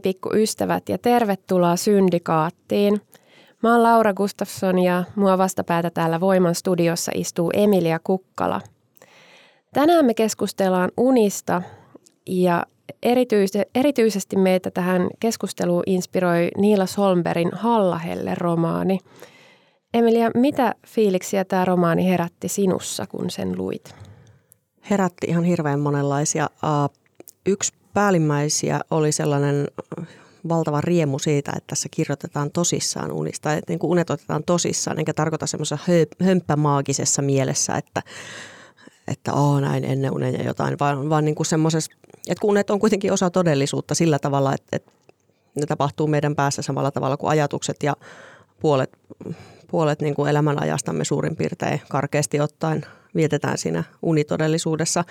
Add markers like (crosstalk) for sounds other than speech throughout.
Pikku ystävät ja tervetuloa Syndikaattiin. Mä oon Laura Gustafsson ja mua vastapäätä täällä Voiman studiossa istuu Emilia Kukkala. Tänään me keskustellaan unista ja erityis- erityisesti meitä tähän keskusteluun inspiroi Niila Solmberin Hallahelle-romaani. Emilia, mitä fiiliksiä tämä romaani herätti sinussa, kun sen luit? Herätti ihan hirveän monenlaisia. Yksi päällimmäisiä oli sellainen äh, valtava riemu siitä, että tässä kirjoitetaan tosissaan unista. Että niin kuin unet otetaan tosissaan, enkä tarkoita semmoisessa hömppämaagisessa mielessä, että, että oo näin ennen unen ja jotain, vaan, vaan niin kuin semmoisessa, että kun unet on kuitenkin osa todellisuutta sillä tavalla, että, että ne tapahtuu meidän päässä samalla tavalla kuin ajatukset ja puolet, puolet niin kuin elämän ajastamme suurin piirtein karkeasti ottaen vietetään siinä unitodellisuudessa,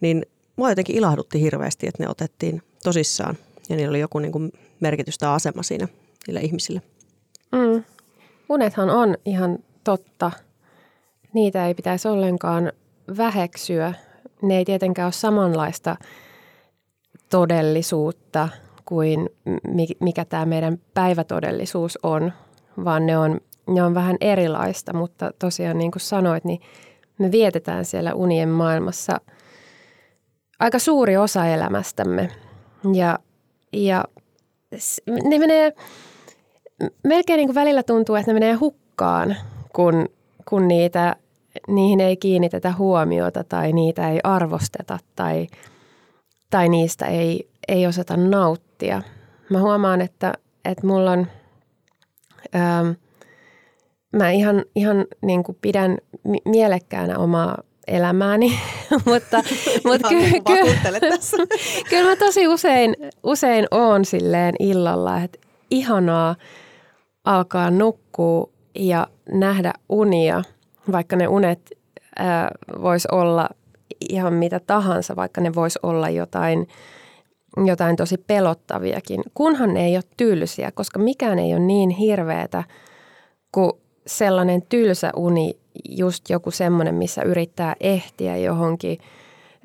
niin mua jotenkin ilahdutti hirveästi, että ne otettiin tosissaan ja niillä oli joku niin kuin merkitys tai asema siinä niille ihmisille. Mm. Unethan on ihan totta. Niitä ei pitäisi ollenkaan väheksyä. Ne ei tietenkään ole samanlaista todellisuutta kuin mikä tämä meidän päivätodellisuus on, vaan ne on, ne on vähän erilaista, mutta tosiaan niin kuin sanoit, niin me vietetään siellä unien maailmassa – aika suuri osa elämästämme. Ja, ja ne menee, melkein niin kuin välillä tuntuu, että ne menee hukkaan, kun, kun niitä, niihin ei kiinnitetä huomiota tai niitä ei arvosteta tai, tai niistä ei, ei osata nauttia. Mä huomaan, että, että mulla on, ähm, mä ihan, ihan niin kuin pidän mielekkäänä omaa elämääni, (laughs) mutta, (laughs) mutta ky- ky- tässä. (laughs) kyllä mä tosi usein, usein oon silleen illalla, että ihanaa alkaa nukkua ja nähdä unia, vaikka ne unet äh, vois olla ihan mitä tahansa, vaikka ne vois olla jotain, jotain tosi pelottaviakin, kunhan ne ei ole tylsiä, koska mikään ei ole niin hirveätä kuin sellainen tylsä uni, just joku semmoinen, missä yrittää ehtiä johonkin,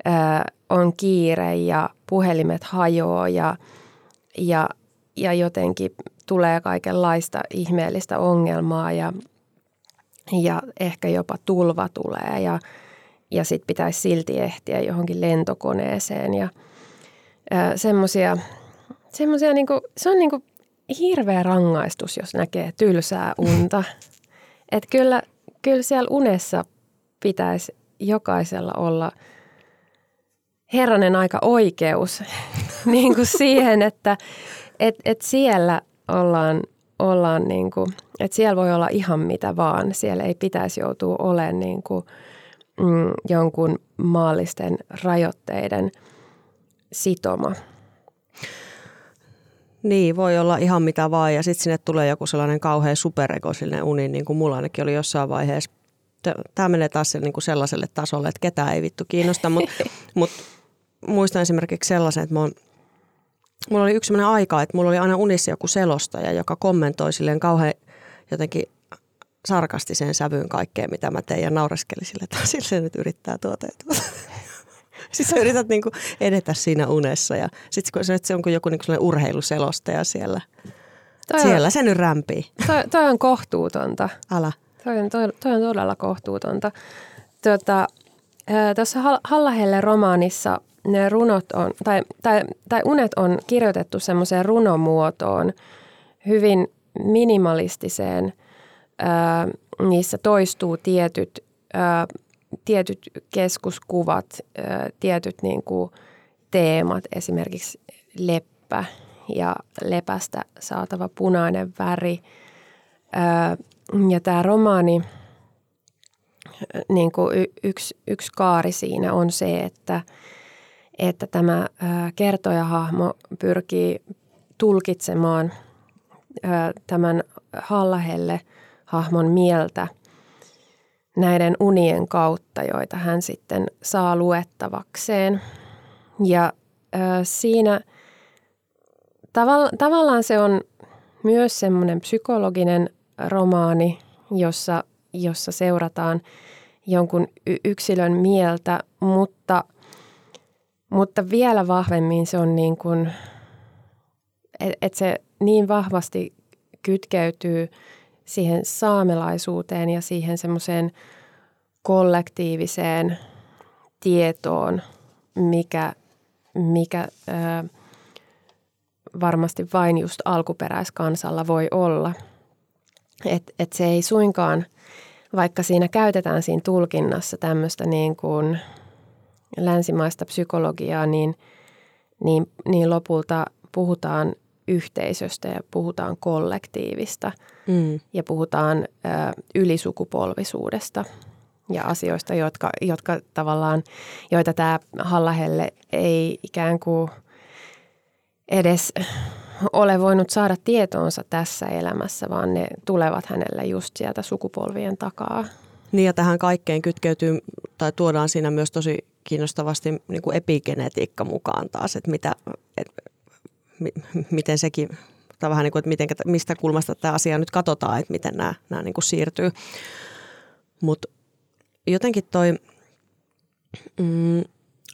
ää, on kiire ja puhelimet hajoaa ja, ja, ja jotenkin tulee kaikenlaista ihmeellistä ongelmaa ja, ja ehkä jopa tulva tulee ja, ja sitten pitäisi silti ehtiä johonkin lentokoneeseen ja semmoisia, semmoisia niinku, se on niinku hirveä rangaistus, jos näkee tylsää unta. Että kyllä, kyllä siellä unessa pitäisi jokaisella olla herranen aika oikeus (laughs) niin kuin siihen, että et, et siellä ollaan, ollaan niin kuin, että siellä voi olla ihan mitä vaan. Siellä ei pitäisi joutua olemaan niin kuin, mm, jonkun maallisten rajoitteiden sitoma. Niin, voi olla ihan mitä vaan ja sitten sinne tulee joku sellainen kauhean superekosillinen uni, niin kuin mulla ainakin oli jossain vaiheessa. Tämä menee taas niin kuin sellaiselle tasolle, että ketään ei vittu kiinnosta, mutta (laughs) mut muistan esimerkiksi sellaisen, että mulla, mulla oli yksi sellainen aika, että mulla oli aina unissa joku selostaja, joka kommentoi silleen kauhean jotenkin sarkastisen sävyyn kaikkeen, mitä mä tein ja naureskeli sille, että (laughs) sillä se nyt yrittää tuota tuota. (laughs) Sitten sä yrität niinku edetä siinä unessa ja sitten kun se on kuin joku niinku urheiluselostaja siellä. Toi siellä on, se nyt rämpii. Toi, toi on kohtuutonta. Ala. Toi on, toi, toi on todella kohtuutonta. Tuota, Tuossa Hallahelle romaanissa ne runot on, tai, tai, tai unet on kirjoitettu semmoiseen runomuotoon, hyvin minimalistiseen ää, niissä toistuu tietyt, ää, tietyt keskuskuvat, tietyt niin kuin teemat, esimerkiksi leppä ja lepästä saatava punainen väri. Ja tämä romaani, niin kuin yksi, yksi kaari siinä on se, että, että tämä kertojahahmo pyrkii tulkitsemaan tämän Hallahelle hahmon mieltä näiden unien kautta, joita hän sitten saa luettavakseen. Ja siinä tavallaan se on myös semmoinen psykologinen romaani, jossa, jossa seurataan jonkun yksilön mieltä, mutta, mutta vielä vahvemmin se on niin kuin, että se niin vahvasti kytkeytyy siihen saamelaisuuteen ja siihen semmoiseen kollektiiviseen tietoon, mikä, mikä ö, varmasti vain just alkuperäiskansalla voi olla. Että et se ei suinkaan, vaikka siinä käytetään siinä tulkinnassa tämmöistä niin kuin länsimaista psykologiaa, niin, niin, niin lopulta puhutaan yhteisöstä ja puhutaan kollektiivista mm. ja puhutaan ö, ylisukupolvisuudesta ja asioista, jotka, jotka tavallaan, joita tämä Hallahelle ei ikään kuin edes ole voinut saada tietoonsa tässä elämässä, vaan ne tulevat hänelle just sieltä sukupolvien takaa. Niin ja tähän kaikkeen kytkeytyy tai tuodaan siinä myös tosi kiinnostavasti niin kuin epigenetiikka mukaan taas, että mitä, et, miten sekin, tai vähän niin kuin, että miten, mistä kulmasta tämä asia nyt katsotaan, että miten nämä, nämä niin kuin siirtyy. Mutta jotenkin toi, mm,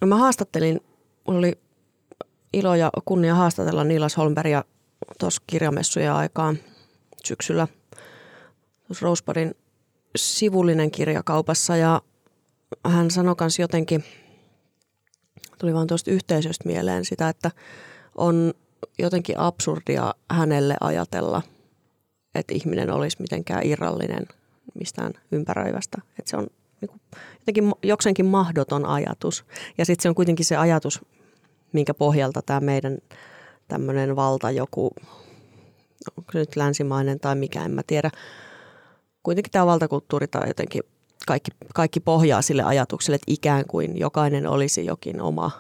mä haastattelin, oli ilo ja kunnia haastatella Niilas Holmbergia tuossa kirjamessujen aikaan syksyllä Rosebudin sivullinen kirjakaupassa ja hän sanoi myös jotenkin, tuli vaan tuosta yhteisöstä mieleen sitä, että on jotenkin absurdia hänelle ajatella, että ihminen olisi mitenkään irrallinen mistään ympäröivästä. Että se on niin jotenkin jokseenkin mahdoton ajatus. Ja sitten se on kuitenkin se ajatus, minkä pohjalta tämä meidän tämmöinen valta joku, onko se nyt länsimainen tai mikä, en mä tiedä. Kuitenkin tämä valtakulttuuri tai jotenkin kaikki, kaikki pohjaa sille ajatukselle, että ikään kuin jokainen olisi jokin oma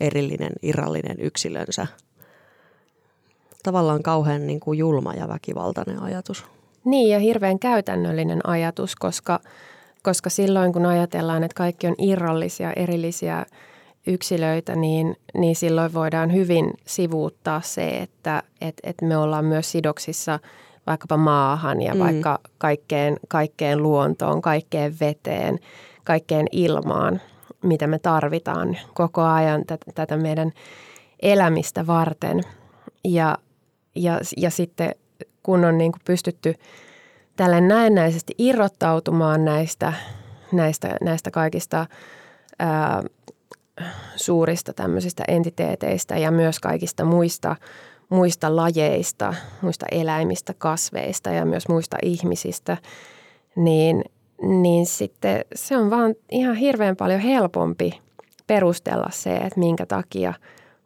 erillinen, irrallinen yksilönsä. Tavallaan kauhean niin kuin julma ja väkivaltainen ajatus. Niin ja hirveän käytännöllinen ajatus, koska, koska silloin kun ajatellaan, että kaikki on irrallisia, erillisiä yksilöitä, niin, niin silloin voidaan hyvin sivuuttaa se, että et, et me ollaan myös sidoksissa vaikkapa maahan ja mm. vaikka kaikkeen, kaikkeen luontoon, kaikkeen veteen, kaikkeen ilmaan, mitä me tarvitaan koko ajan tätä, tätä meidän elämistä varten. Ja, ja, ja sitten kun on niin kuin pystytty tälle näennäisesti irrottautumaan näistä, näistä, näistä kaikista ää, suurista tämmöisistä entiteeteistä ja myös kaikista muista, muista lajeista, muista eläimistä, kasveista ja myös muista ihmisistä, niin, niin sitten se on vaan ihan hirveän paljon helpompi perustella se, että minkä takia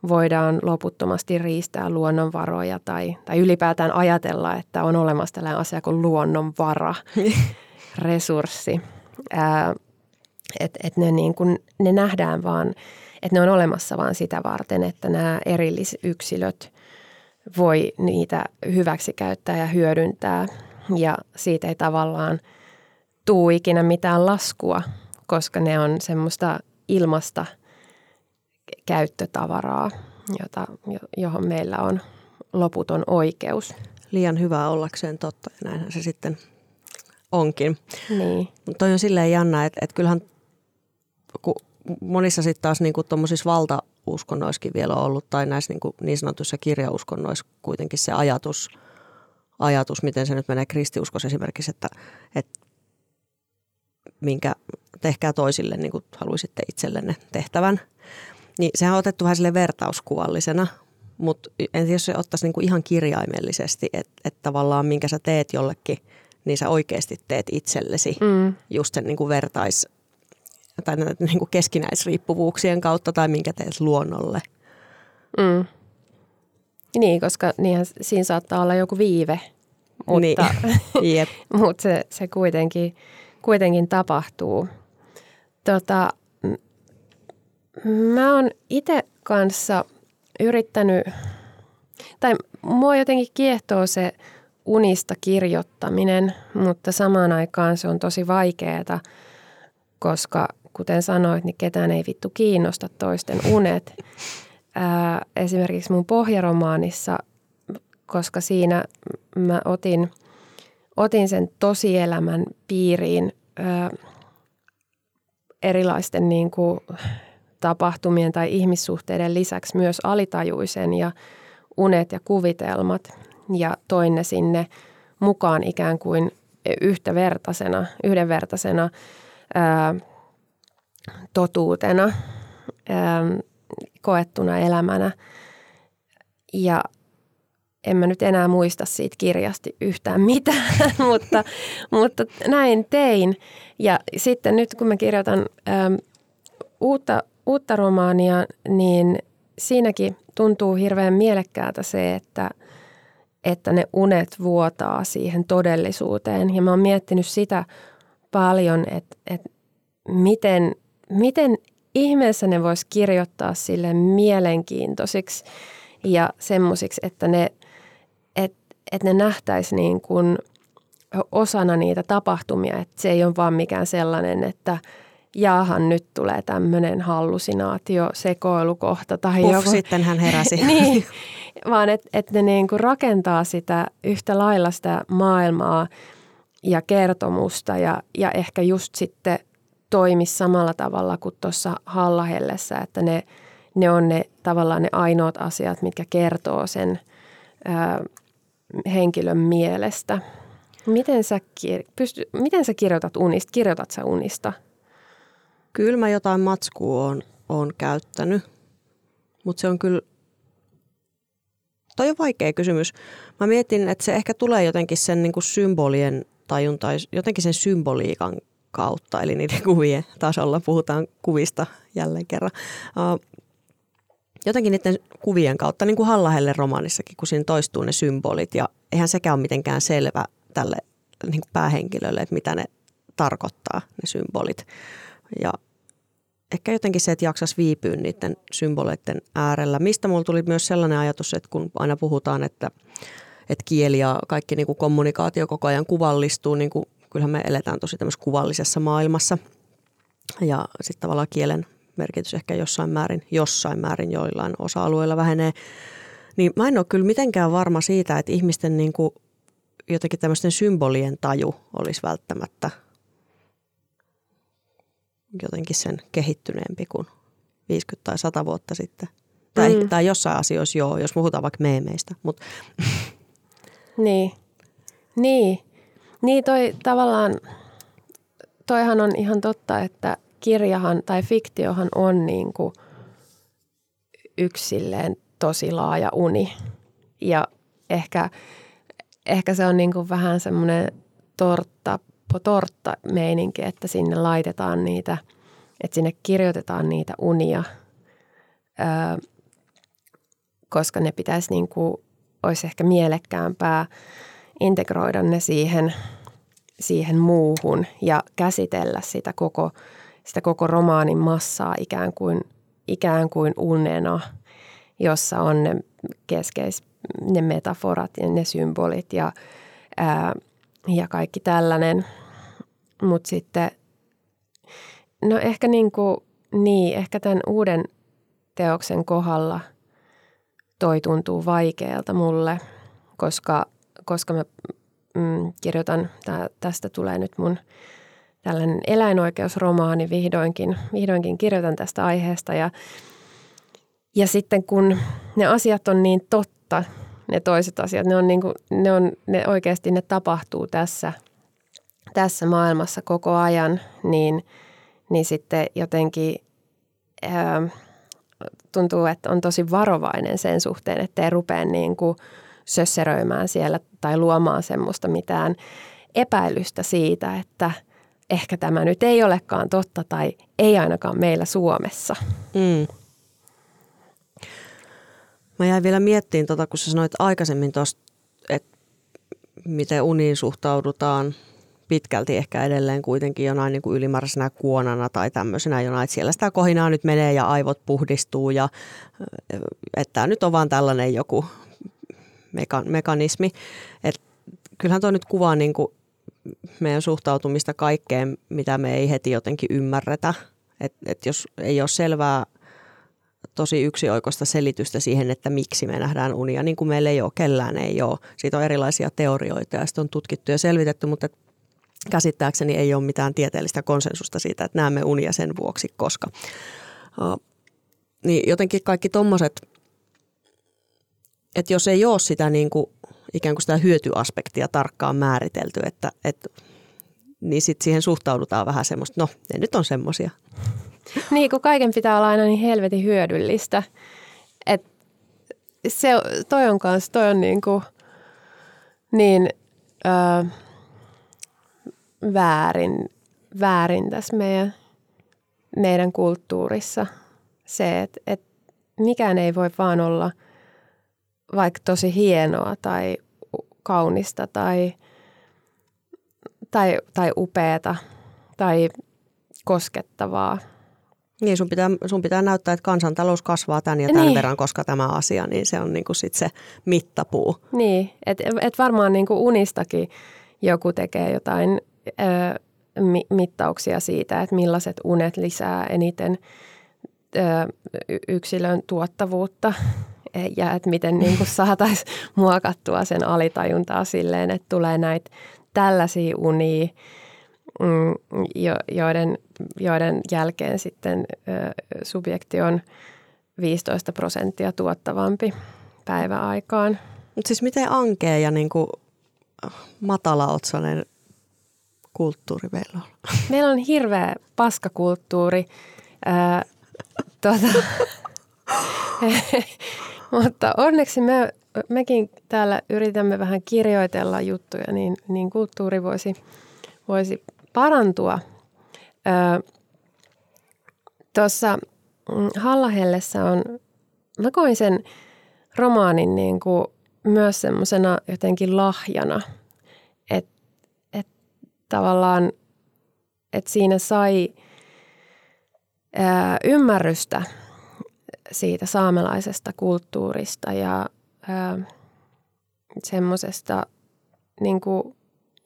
voidaan loputtomasti riistää luonnonvaroja tai, tai ylipäätään ajatella, että on olemassa tällainen asia kuin luonnonvara, (laughs) resurssi. Ää, että et ne, niin kun, ne nähdään vaan, että ne on olemassa vaan sitä varten, että nämä erillisyksilöt voi niitä hyväksi käyttää ja hyödyntää. Ja siitä ei tavallaan tuu ikinä mitään laskua, koska ne on semmoista ilmasta käyttötavaraa, jota, johon meillä on loputon oikeus. Liian hyvää ollakseen totta ja näinhän se sitten onkin. Niin. Mutta on silleen jännä, että, että kyllähän kun monissa sitten taas niin tuommoisissa valtauskonnoissakin vielä on ollut, tai näissä niin, niin sanotuissa kirjauskonnoissa kuitenkin se ajatus, ajatus, miten se nyt menee kristiuskossa esimerkiksi, että, että minkä tehkää toisille niin kuin haluaisitte itsellenne tehtävän. Niin sehän on otettu vähän sille vertauskuvallisena, mutta en tiedä, jos se ottaisi niin kuin ihan kirjaimellisesti, että, että tavallaan minkä sä teet jollekin niin sä oikeasti teet itsellesi mm. just sen niin kuin vertais- tai niin kuin keskinäisriippuvuuksien kautta tai minkä teet luonnolle. Mm. Niin, koska niinhän siinä saattaa olla joku viive, mutta, niin. (laughs) yep. (laughs) mutta se, se kuitenkin, kuitenkin tapahtuu. Tota, mä oon itse kanssa yrittänyt, tai mua jotenkin kiehtoo se unista kirjoittaminen, mutta samaan aikaan se on tosi vaikeaa, koska kuten sanoit, niin ketään ei vittu kiinnosta toisten unet. Ää, esimerkiksi mun pohjaromaanissa, koska siinä mä otin, otin sen tosielämän piiriin ää, erilaisten niin kuin, tapahtumien tai ihmissuhteiden lisäksi myös alitajuisen ja unet ja kuvitelmat ja toin ne sinne mukaan ikään kuin yhtävertaisena, yhdenvertaisena ää, totuutena, ää, koettuna elämänä. Ja en mä nyt enää muista siitä kirjasti yhtään mitään, (laughs) mutta, mutta näin tein. Ja sitten nyt kun mä kirjoitan ää, uutta, uutta romaania, niin siinäkin tuntuu hirveän mielekkäältä se, että, että ne unet vuotaa siihen todellisuuteen. Ja mä oon miettinyt sitä paljon, että, että miten, miten ihmeessä ne vois kirjoittaa sille mielenkiintoisiksi ja semmoisiksi, että ne, et, että ne nähtäisi niin kuin osana niitä tapahtumia, että se ei ole vaan mikään sellainen, että – jaahan nyt tulee tämmöinen hallusinaatio, sekoilukohta tai Puff, joku. sitten hän heräsi. (laughs) niin, vaan että et ne niin kuin rakentaa sitä yhtä lailla sitä maailmaa ja kertomusta ja, ja ehkä just sitten toimisi samalla tavalla kuin tuossa Hallahellessä, että ne, ne on ne tavallaan ne ainoat asiat, mitkä kertoo sen ää, henkilön mielestä. Miten sä, pysty, miten sä kirjoitat unista? Kirjoitat sä unista? Kyllä mä jotain matskua on, on käyttänyt, mutta se on kyllä, toi on vaikea kysymys. Mä mietin, että se ehkä tulee jotenkin sen niin kuin symbolien tajun tai jotenkin sen symboliikan kautta, eli niiden (laughs) kuvien tasolla. Puhutaan kuvista jälleen kerran. jotenkin niiden kuvien kautta, niin kuin Hallahelle romaanissakin, kun siinä toistuu ne symbolit. Ja eihän sekään ole mitenkään selvä tälle niin kuin päähenkilölle, että mitä ne tarkoittaa, ne symbolit. Ja ehkä jotenkin se, että jaksaisi viipyä niiden symboleiden äärellä. Mistä mulla tuli myös sellainen ajatus, että kun aina puhutaan, että, että kieli ja kaikki niin kuin kommunikaatio koko ajan kuvallistuu, niin kuin, kyllähän me eletään tosi tämmöisessä kuvallisessa maailmassa. Ja sitten tavallaan kielen merkitys ehkä jossain määrin, jossain määrin joillain osa-alueilla vähenee. Niin mä en ole kyllä mitenkään varma siitä, että ihmisten niin kuin jotenkin tämmöisten symbolien taju olisi välttämättä – jotenkin sen kehittyneempi kuin 50 tai 100 vuotta sitten. Tai, mm. tai jossain asioissa joo, jos puhutaan vaikka meemeistä. Mut. (laughs) Niin. Niin. Niin toi tavallaan, toihan on ihan totta, että kirjahan tai fiktiohan on niin kuin yksilleen tosi laaja uni. Ja ehkä, ehkä se on niin kuin vähän semmoinen tortta tortta meininki, että sinne laitetaan niitä, että sinne kirjoitetaan niitä unia, öö, koska ne pitäisi niin kuin, olisi ehkä mielekkäämpää integroida ne siihen, siihen muuhun ja käsitellä sitä koko, sitä koko romaanin massaa ikään kuin, ikään kuin unena, jossa on ne keskeis, ne metaforat ja ne symbolit ja, ää, ja kaikki tällainen – mutta sitten, no ehkä niin kuin, niin, ehkä tämän uuden teoksen kohdalla toi tuntuu vaikealta mulle, koska, koska mä mm, kirjoitan, tää, tästä tulee nyt mun tällainen eläinoikeusromaani vihdoinkin, vihdoinkin kirjoitan tästä aiheesta ja, ja sitten kun ne asiat on niin totta, ne toiset asiat, ne on, niin kuin, ne, on, ne oikeasti ne tapahtuu tässä – tässä maailmassa koko ajan, niin, niin sitten jotenkin ää, tuntuu, että on tosi varovainen sen suhteen, ettei rupea niin kuin sösseröimään siellä tai luomaan semmoista mitään epäilystä siitä, että ehkä tämä nyt ei olekaan totta tai ei ainakaan meillä Suomessa. Mm. Mä jäin vielä miettiin, tota, kun sä sanoit aikaisemmin tuosta, että miten uniin suhtaudutaan pitkälti ehkä edelleen kuitenkin jonain niin kuin ylimääräisenä kuonana tai tämmöisenä jonain, että siellä sitä kohinaa nyt menee ja aivot puhdistuu ja että tämä nyt on vaan tällainen joku meka- mekanismi. Et kyllähän tuo nyt kuvaa niin kuin meidän suhtautumista kaikkeen, mitä me ei heti jotenkin ymmärretä. Et, et jos ei ole selvää tosi yksioikoista selitystä siihen, että miksi me nähdään unia, niin kuin meillä ei ole, kellään ei ole. Siitä on erilaisia teorioita ja sitä on tutkittu ja selvitetty, mutta käsittääkseni ei ole mitään tieteellistä konsensusta siitä, että näemme unia sen vuoksi, koska. Niin jotenkin kaikki tommoset, että jos ei ole sitä niin kuin, ikään kuin sitä hyötyaspektia tarkkaan määritelty, että, että niin sitten siihen suhtaudutaan vähän semmoista, no ne nyt on semmoisia. (laughs) Niin, kun kaiken pitää olla aina niin helvetin hyödyllistä. Et se, toi on kanssa, toi on niin kuin, niin öö, väärin, väärin tässä meidän, meidän kulttuurissa. Se, että, että mikään ei voi vaan olla vaikka tosi hienoa tai kaunista tai, tai, tai upeata tai koskettavaa – niin, sun pitää, sun pitää näyttää, että kansantalous kasvaa tämän ja tämän niin. verran, koska tämä asia, niin se on niinku sit se mittapuu. Niin, että et varmaan niinku unistakin joku tekee jotain mittauksia siitä, että millaiset unet lisää eniten yksilön tuottavuutta (laughs) ja että miten niinku saataisiin (laughs) muokattua sen alitajuntaa silleen, että tulee näitä tällaisia unia – Mm, joiden, joiden jälkeen sitten subjekti on 15 prosenttia tuottavampi päiväaikaan. Mutta siis miten ankea ja niin kuin matalaotsainen kulttuuri meillä on? Meillä on hirveä paskakulttuuri. Ää, tuota, (laughs) mutta onneksi me, mekin täällä yritämme vähän kirjoitella juttuja, niin, niin kulttuuri voisi, voisi parantua. Tuossa mm, Hallahellessä on, mä koin sen romaanin niin kuin myös semmoisena jotenkin lahjana, tavallaan, että siinä sai ää, ymmärrystä siitä saamelaisesta kulttuurista ja semmoisesta niin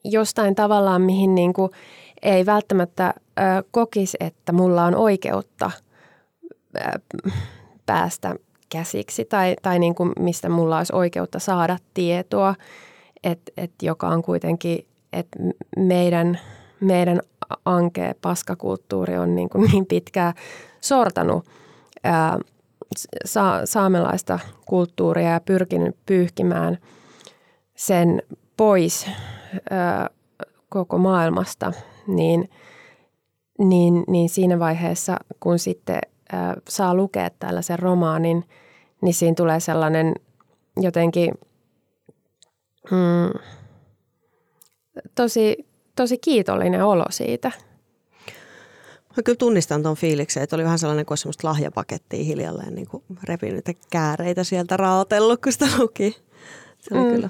jostain tavallaan, mihin niin kuin ei välttämättä ö, kokisi, että mulla on oikeutta ö, päästä käsiksi tai, tai niin kuin mistä mulla olisi oikeutta saada tietoa, että et joka on kuitenkin, että meidän, meidän ankea paskakulttuuri on niin, kuin (laughs) niin pitkään sortanut ää, sa, saamelaista kulttuuria ja pyrkinyt pyyhkimään sen pois koko maailmasta, niin, niin, niin siinä vaiheessa, kun sitten saa lukea tällaisen romaanin, niin siinä tulee sellainen jotenkin mm, tosi, tosi kiitollinen olo siitä. Mä kyllä tunnistan tuon fiiliksen, että oli vähän sellainen kuin semmoista lahjapakettia hiljalleen niin kuin repinyt kääreitä sieltä raotellut, kun sitä luki. Se oli mm. kyllä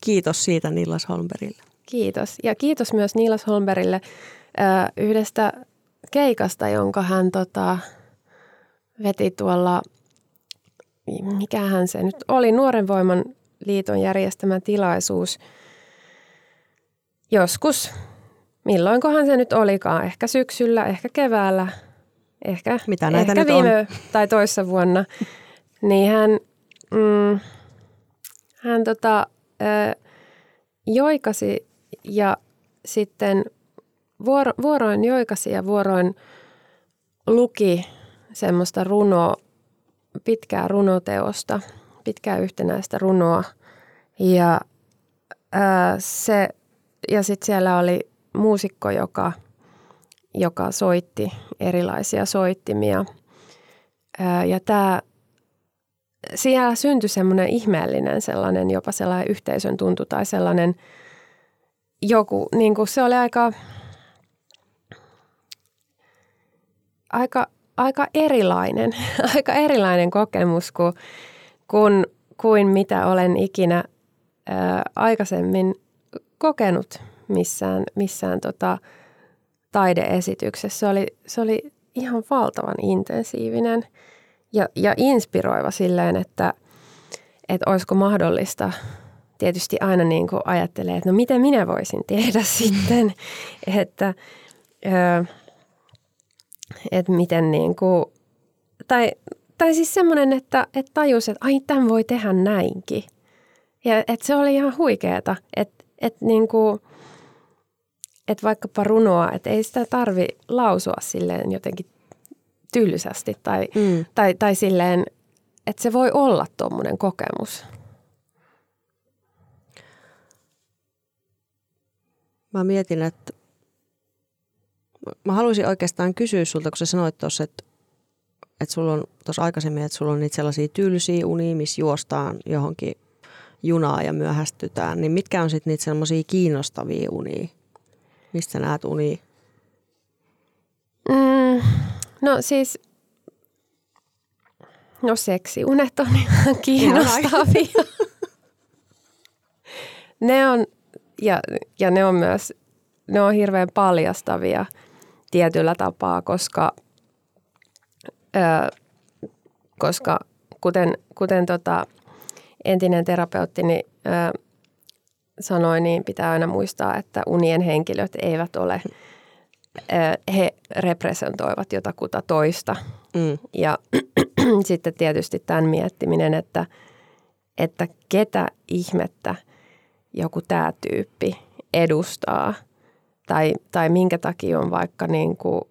Kiitos siitä Nilas Holmbergille. Kiitos. Ja kiitos myös Nilas Holmbergille yhdestä keikasta, jonka hän tota, veti tuolla, mikähän se nyt oli, Nuoren Voiman liiton järjestämä tilaisuus joskus, milloinkohan se nyt olikaan, ehkä syksyllä, ehkä keväällä, ehkä, Mitä näitä ehkä viime on? tai toissa vuonna, (laughs) niin hän, mm, hän tota, joikasi ja sitten vuoro, vuoroin joikasi ja vuoroin luki semmoista runoa, pitkää runoteosta, pitkää yhtenäistä runoa. Ja, ää, se, ja sitten siellä oli muusikko, joka, joka soitti erilaisia soittimia. Ja tämä siellä syntyi semmoinen ihmeellinen sellainen, jopa sellainen yhteisön tuntu tai sellainen joku, niin kuin se oli aika, aika, aika erilainen, (laughs) aika erilainen kokemus kuin, kuin, kuin mitä olen ikinä ää, aikaisemmin kokenut missään, missään tota, taideesityksessä. Se oli, se oli ihan valtavan intensiivinen ja, ja inspiroiva silleen, että, että olisiko mahdollista tietysti aina niin kuin ajattelee, että no mitä minä voisin tehdä (laughs) sitten, että, että miten niin kuin, tai, tai siis semmoinen, että, että tajus, että ai tämän voi tehdä näinkin. Ja että se oli ihan huikeeta, että, että niin kuin, että vaikkapa runoa, että ei sitä tarvi lausua silleen jotenkin tylsästi tai, mm. tai, tai silleen, että se voi olla tuommoinen kokemus. Mä mietin, että mä haluaisin oikeastaan kysyä sulta, kun sä sanoit tuossa, että, että sulla on tuossa aikaisemmin, että sulla on niitä sellaisia tylsiä unia, missä juostaan johonkin junaa ja myöhästytään, niin mitkä on sitten niitä sellaisia kiinnostavia unia? Mistä näet unia? Mm, no siis, no seksiunet on ihan kiinnostavia. ne on, ja, ja ne on myös, ne on hirveän paljastavia tietyllä tapaa, koska, ö, koska kuten, kuten tota, entinen terapeutti niin, ö, sanoi, niin pitää aina muistaa, että unien henkilöt eivät ole, he representoivat jotakuta toista. Mm. Ja (clears throat) sitten tietysti tämän miettiminen, että, että ketä ihmettä joku tämä tyyppi edustaa tai, tai minkä takia on vaikka niin kuin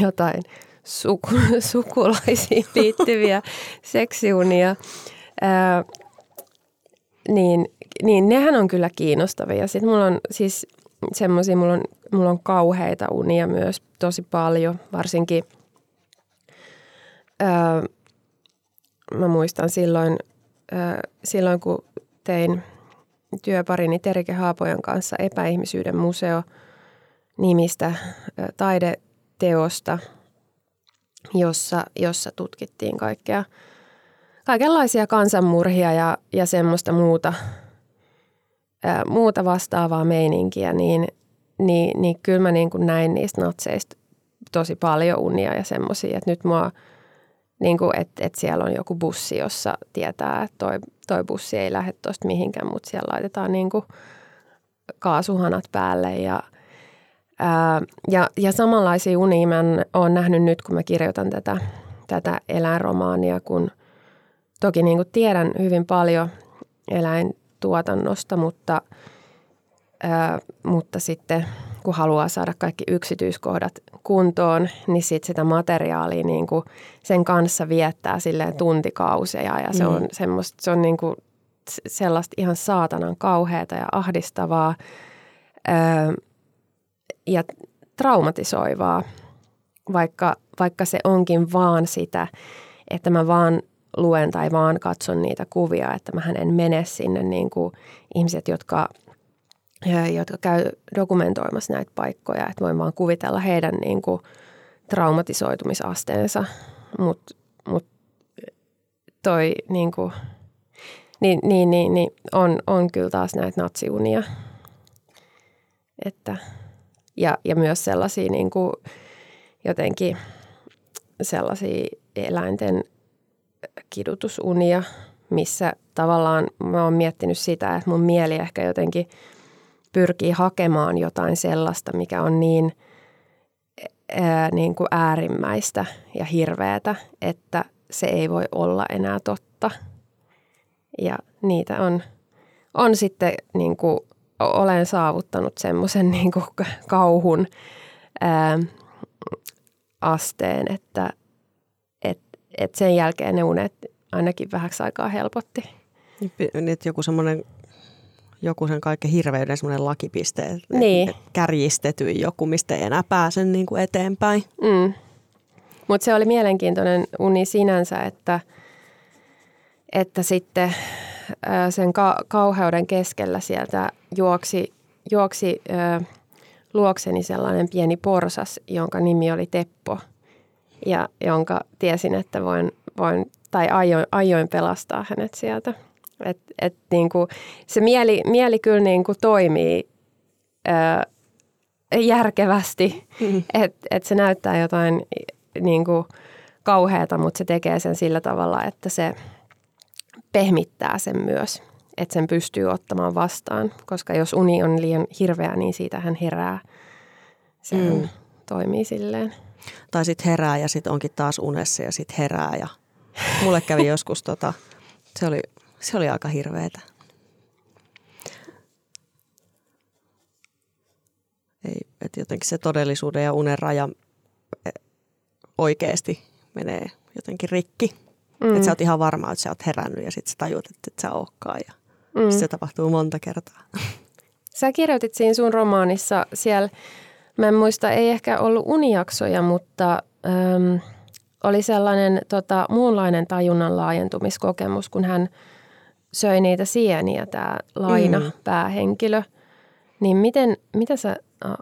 jotain suku, (laughs) sukulaisiin liittyviä seksiunia, ää, niin niin nehän on kyllä kiinnostavia. Sitten mulla on siis semmoisia, mulla on, mulla on kauheita unia myös tosi paljon, varsinkin öö, mä muistan silloin, öö, silloin kun tein työparini Terike Haapojan kanssa Epäihmisyyden museo nimistä öö, taideteosta, jossa, jossa tutkittiin kaikkea, kaikenlaisia kansanmurhia ja, ja semmoista muuta – ää, muuta vastaavaa meininkiä, niin, niin, niin kyllä mä niin kuin näin niistä natseista tosi paljon unia ja semmoisia, että nyt mua, niin kuin, että, että siellä on joku bussi, jossa tietää, että toi, toi bussi ei lähde tuosta mihinkään, mutta siellä laitetaan niin kuin kaasuhanat päälle ja, ää, ja, ja samanlaisia unia mä oon nähnyt nyt, kun mä kirjoitan tätä, tätä eläinromaania, kun toki niin kuin tiedän hyvin paljon eläin, tuotannosta, mutta, ää, mutta sitten kun haluaa saada kaikki yksityiskohdat kuntoon, niin sitten sitä materiaalia niin kuin sen kanssa viettää silleen tuntikauseja ja se on, mm. semmoista, se on niin kuin sellaista ihan saatanan kauheata ja ahdistavaa ää, ja traumatisoivaa, vaikka, vaikka se onkin vaan sitä, että mä vaan luen tai vaan katson niitä kuvia, että mä en mene sinne niin kuin ihmiset, jotka, jotka käy dokumentoimassa näitä paikkoja, että voin vaan kuvitella heidän niin kuin traumatisoitumisasteensa, mutta mut toi niin kuin, niin, niin, niin, niin on, on kyllä taas näitä natsiunia. Että, ja, ja myös sellaisia niin kuin jotenkin sellaisia eläinten kidutusunia, missä tavallaan mä oon miettinyt sitä, että mun mieli ehkä jotenkin pyrkii hakemaan jotain sellaista, mikä on niin, ää, niin kuin äärimmäistä ja hirveätä, että se ei voi olla enää totta. Ja niitä on, on sitten, niin kuin, olen saavuttanut semmoisen (laughs) niin kuin kauhun ää, asteen, että, et sen jälkeen ne unet ainakin vähäksi aikaa helpotti. Nyt joku semmoinen joku sen kaiken hirveyden semmoinen lakipiste, niin. kärjistetty joku, mistä ei enää pääse niin kuin eteenpäin. Mm. Mutta se oli mielenkiintoinen uni sinänsä, että, että sitten sen ka- kauheuden keskellä sieltä juoksi juoksi ö, luokseni sellainen pieni porsas, jonka nimi oli Teppo ja jonka tiesin, että voin, voin tai aioin, aioin pelastaa hänet sieltä. Et, et niin kuin, se mieli, mieli kyllä niin kuin toimii ö, järkevästi, mm. että et se näyttää jotain niin kuin kauheata, mutta se tekee sen sillä tavalla, että se pehmittää sen myös, että sen pystyy ottamaan vastaan, koska jos uni on liian hirveä, niin siitä hän herää. Se mm. toimii silleen. Tai sitten herää ja sitten onkin taas unessa ja sitten herää ja mulle kävi (laughs) joskus tota, se oli, se oli aika hirveetä. Ei, että jotenkin se todellisuuden ja unen raja e, oikeasti menee jotenkin rikki. Mm. Että sä oot ihan varma, että sä oot herännyt ja sitten sä tajut, että et sä ootkaan. Ja mm. se tapahtuu monta kertaa. (laughs) Sä kirjoitit siinä sun romaanissa siellä, mä en muista, ei ehkä ollut unijaksoja, mutta äm, oli sellainen tota, muunlainen tajunnan laajentumiskokemus, kun hän söi niitä sieniä, tämä Laina, mm. päähenkilö. Niin miten, mitä sä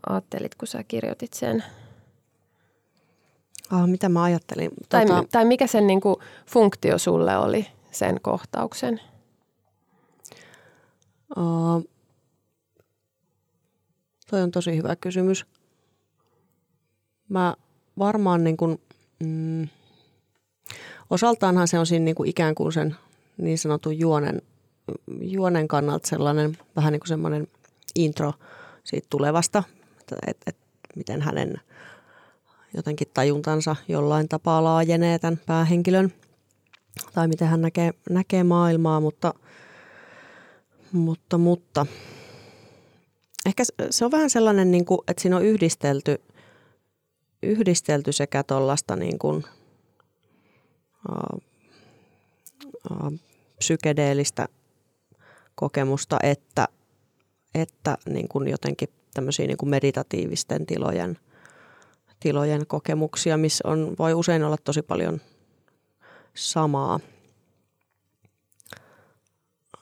ajattelit, kun sä kirjoitit sen? Oh, mitä mä ajattelin? Tai, tota... tai mikä sen niin kuin, funktio sulle oli, sen kohtauksen? Oh, toi on tosi hyvä kysymys. Mä varmaan niin kuin, mm, osaltaanhan se on siinä niin kuin ikään kuin sen niin sanotun juonen, juonen kannalta sellainen vähän niin kuin semmoinen intro siitä tulevasta, että, että, että miten hänen – jotenkin tajuntansa jollain tapaa laajenee tämän päähenkilön tai miten hän näkee, näkee maailmaa, mutta, mutta, mutta. Ehkä se on vähän sellainen, niin kuin, että siinä on yhdistelty, yhdistelty sekä tuollaista niin kuin, uh, uh, psykedeellistä kokemusta että, että niin kuin jotenkin tämmöisiä niin kuin meditatiivisten tilojen – tilojen kokemuksia, missä on, voi usein olla tosi paljon samaa.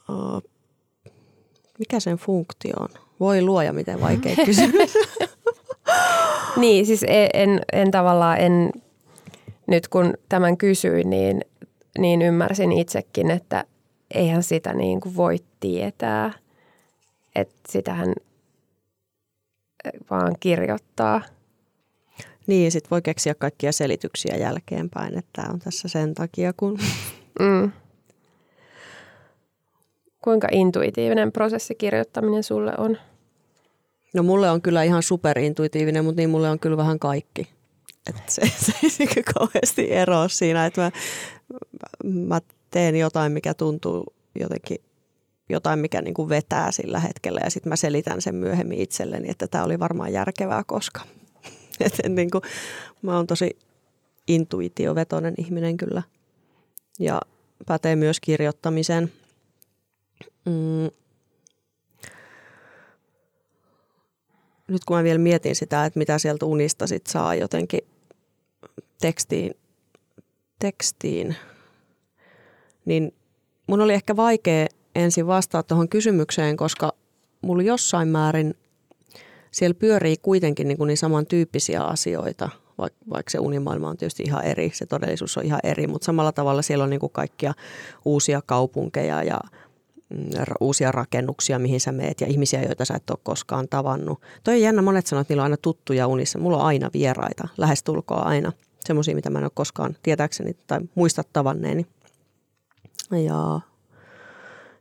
Uh, mikä sen funktio on? Voi luoja, miten vaikea (laughs) kysymys. Niin, siis en, en, en tavallaan, en, nyt kun tämän kysyin, niin, niin ymmärsin itsekin, että eihän sitä niin kuin voi tietää. Että sitähän vaan kirjoittaa – niin, sitten voi keksiä kaikkia selityksiä jälkeenpäin, että tämä on tässä sen takia, kun... Mm. Kuinka intuitiivinen prosessi kirjoittaminen sulle on? No mulle on kyllä ihan superintuitiivinen, mutta niin mulle on kyllä vähän kaikki. Että se, (laughs) se ei niin kauheasti eroa siinä, että mä, mä teen jotain, mikä tuntuu jotenkin jotain, mikä niin kuin vetää sillä hetkellä ja sitten mä selitän sen myöhemmin itselleni, että tämä oli varmaan järkevää, koska (laughs) Et, niin kuin, mä oon tosi intuitiovetoinen ihminen kyllä. Ja pätee myös kirjoittamiseen. Mm. Nyt kun mä vielä mietin sitä, että mitä sieltä unista sit saa jotenkin tekstiin, tekstiin, niin mun oli ehkä vaikea ensin vastata tuohon kysymykseen, koska mulla jossain määrin siellä pyörii kuitenkin niin, kuin niin samantyyppisiä asioita, vaikka, vaikka se unimaailma on tietysti ihan eri, se todellisuus on ihan eri, mutta samalla tavalla siellä on niin kuin kaikkia uusia kaupunkeja ja uusia rakennuksia, mihin sä meet ja ihmisiä, joita sä et ole koskaan tavannut. Toi on jännä, monet sanoo, että niillä on aina tuttuja unissa. Mulla on aina vieraita, lähestulkoa aina. Semmoisia, mitä mä en ole koskaan tietääkseni tai muista tavanneeni. Ja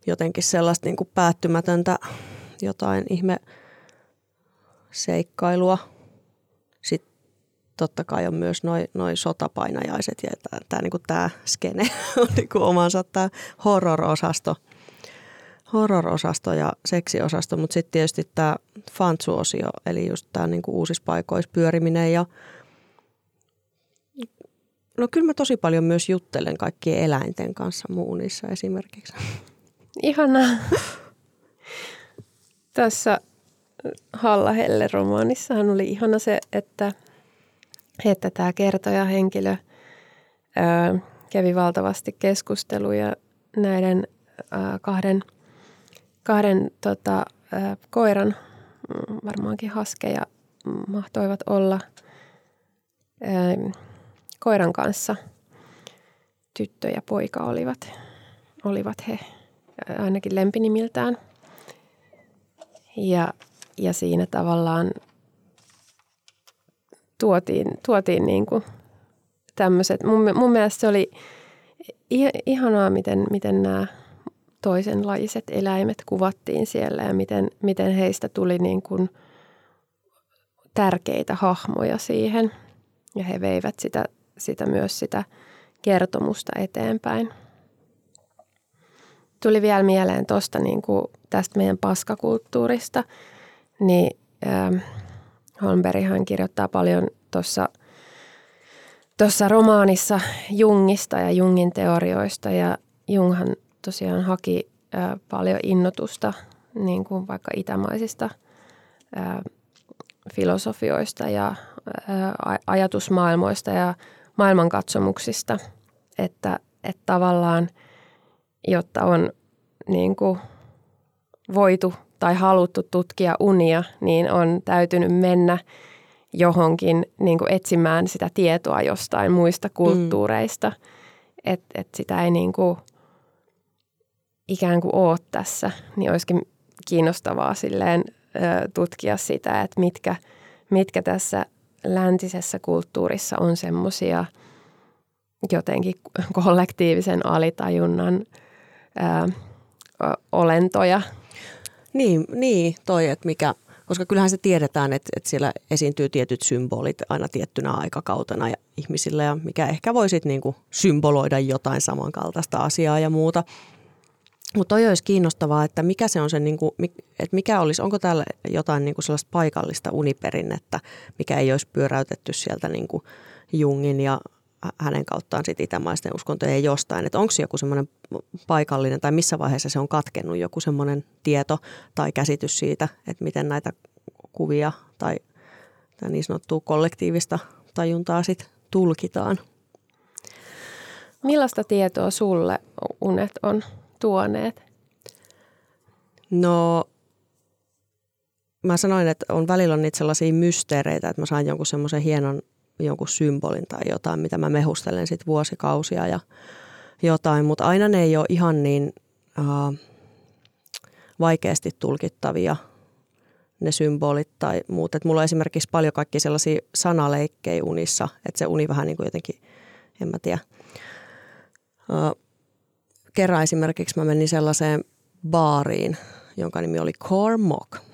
jotenkin sellaista niin kuin päättymätöntä jotain ihme seikkailua. Sitten totta kai on myös noin noi sotapainajaiset ja tämä niinku skene (laughs) on niinku omansa tämä horror-osasto, horror-osasto ja seksiosasto, mutta sitten tietysti tämä fantsu-osio, eli just tämä niinku uusissa paikoissa pyöriminen ja No kyllä mä tosi paljon myös juttelen kaikkien eläinten kanssa muunissa esimerkiksi. Ihanaa. Tässä Halla Helle-romaanissahan oli ihana se, että, että tämä kertoja henkilö kävi valtavasti keskusteluja näiden ää, kahden, kahden tota, koiran mm, varmaankin haskeja mahtoivat olla koiran kanssa. Tyttö ja poika olivat, olivat he ainakin lempinimiltään. Ja, ja siinä tavallaan tuotiin, tuotiin niin kuin tämmöiset. Mun, mun mielestä se oli ihanaa, miten, miten nämä toisenlaiset eläimet kuvattiin siellä ja miten, miten heistä tuli niin kuin tärkeitä hahmoja siihen. Ja he veivät sitä, sitä myös sitä kertomusta eteenpäin. Tuli vielä mieleen tuosta niin kuin tästä meidän paskakulttuurista, niin äh, Holmberghan kirjoittaa paljon tuossa tuossa romaanissa Jungista ja Jungin teorioista ja Junghan tosiaan haki ää, paljon innotusta niin kuin vaikka itämaisista ää, filosofioista ja ää, ajatusmaailmoista ja maailmankatsomuksista, että, että tavallaan jotta on niin kuin voitu tai haluttu tutkia unia, niin on täytynyt mennä johonkin niin kuin etsimään sitä tietoa jostain muista kulttuureista. Mm. Että et sitä ei niin kuin ikään kuin ole tässä, niin olisikin kiinnostavaa silleen tutkia sitä, että mitkä, mitkä tässä läntisessä kulttuurissa on semmoisia jotenkin kollektiivisen alitajunnan ö, olentoja. Niin, niin toi, että mikä, koska kyllähän se tiedetään, että, että siellä esiintyy tietyt symbolit aina tiettynä aikakautena ja ihmisillä, ja mikä ehkä voisi niin kuin symboloida jotain samankaltaista asiaa ja muuta. Mutta toi olisi kiinnostavaa, että mikä se on se, niin kuin, että mikä olisi, onko täällä jotain niin kuin sellaista paikallista uniperinnettä, mikä ei olisi pyöräytetty sieltä niin kuin Jungin ja hänen kauttaan sit itämaisten uskontojen jostain, että onko joku semmoinen paikallinen tai missä vaiheessa se on katkennut joku semmoinen tieto tai käsitys siitä, että miten näitä kuvia tai, tai niin sanottua kollektiivista tajuntaa sitten tulkitaan. Millaista tietoa sulle unet on tuoneet? No mä sanoin, että on välillä on niitä sellaisia mysteereitä, että mä saan jonkun semmoisen hienon jonkun symbolin tai jotain, mitä mä mehustelen sitten vuosikausia ja jotain, mutta aina ne ei ole ihan niin uh, vaikeasti tulkittavia ne symbolit tai muut. Et mulla on esimerkiksi paljon kaikki sellaisia sanaleikkejä unissa, että se uni vähän niin kuin jotenkin, en mä tiedä. Uh, kerran esimerkiksi mä menin sellaiseen baariin, jonka nimi oli Cormock.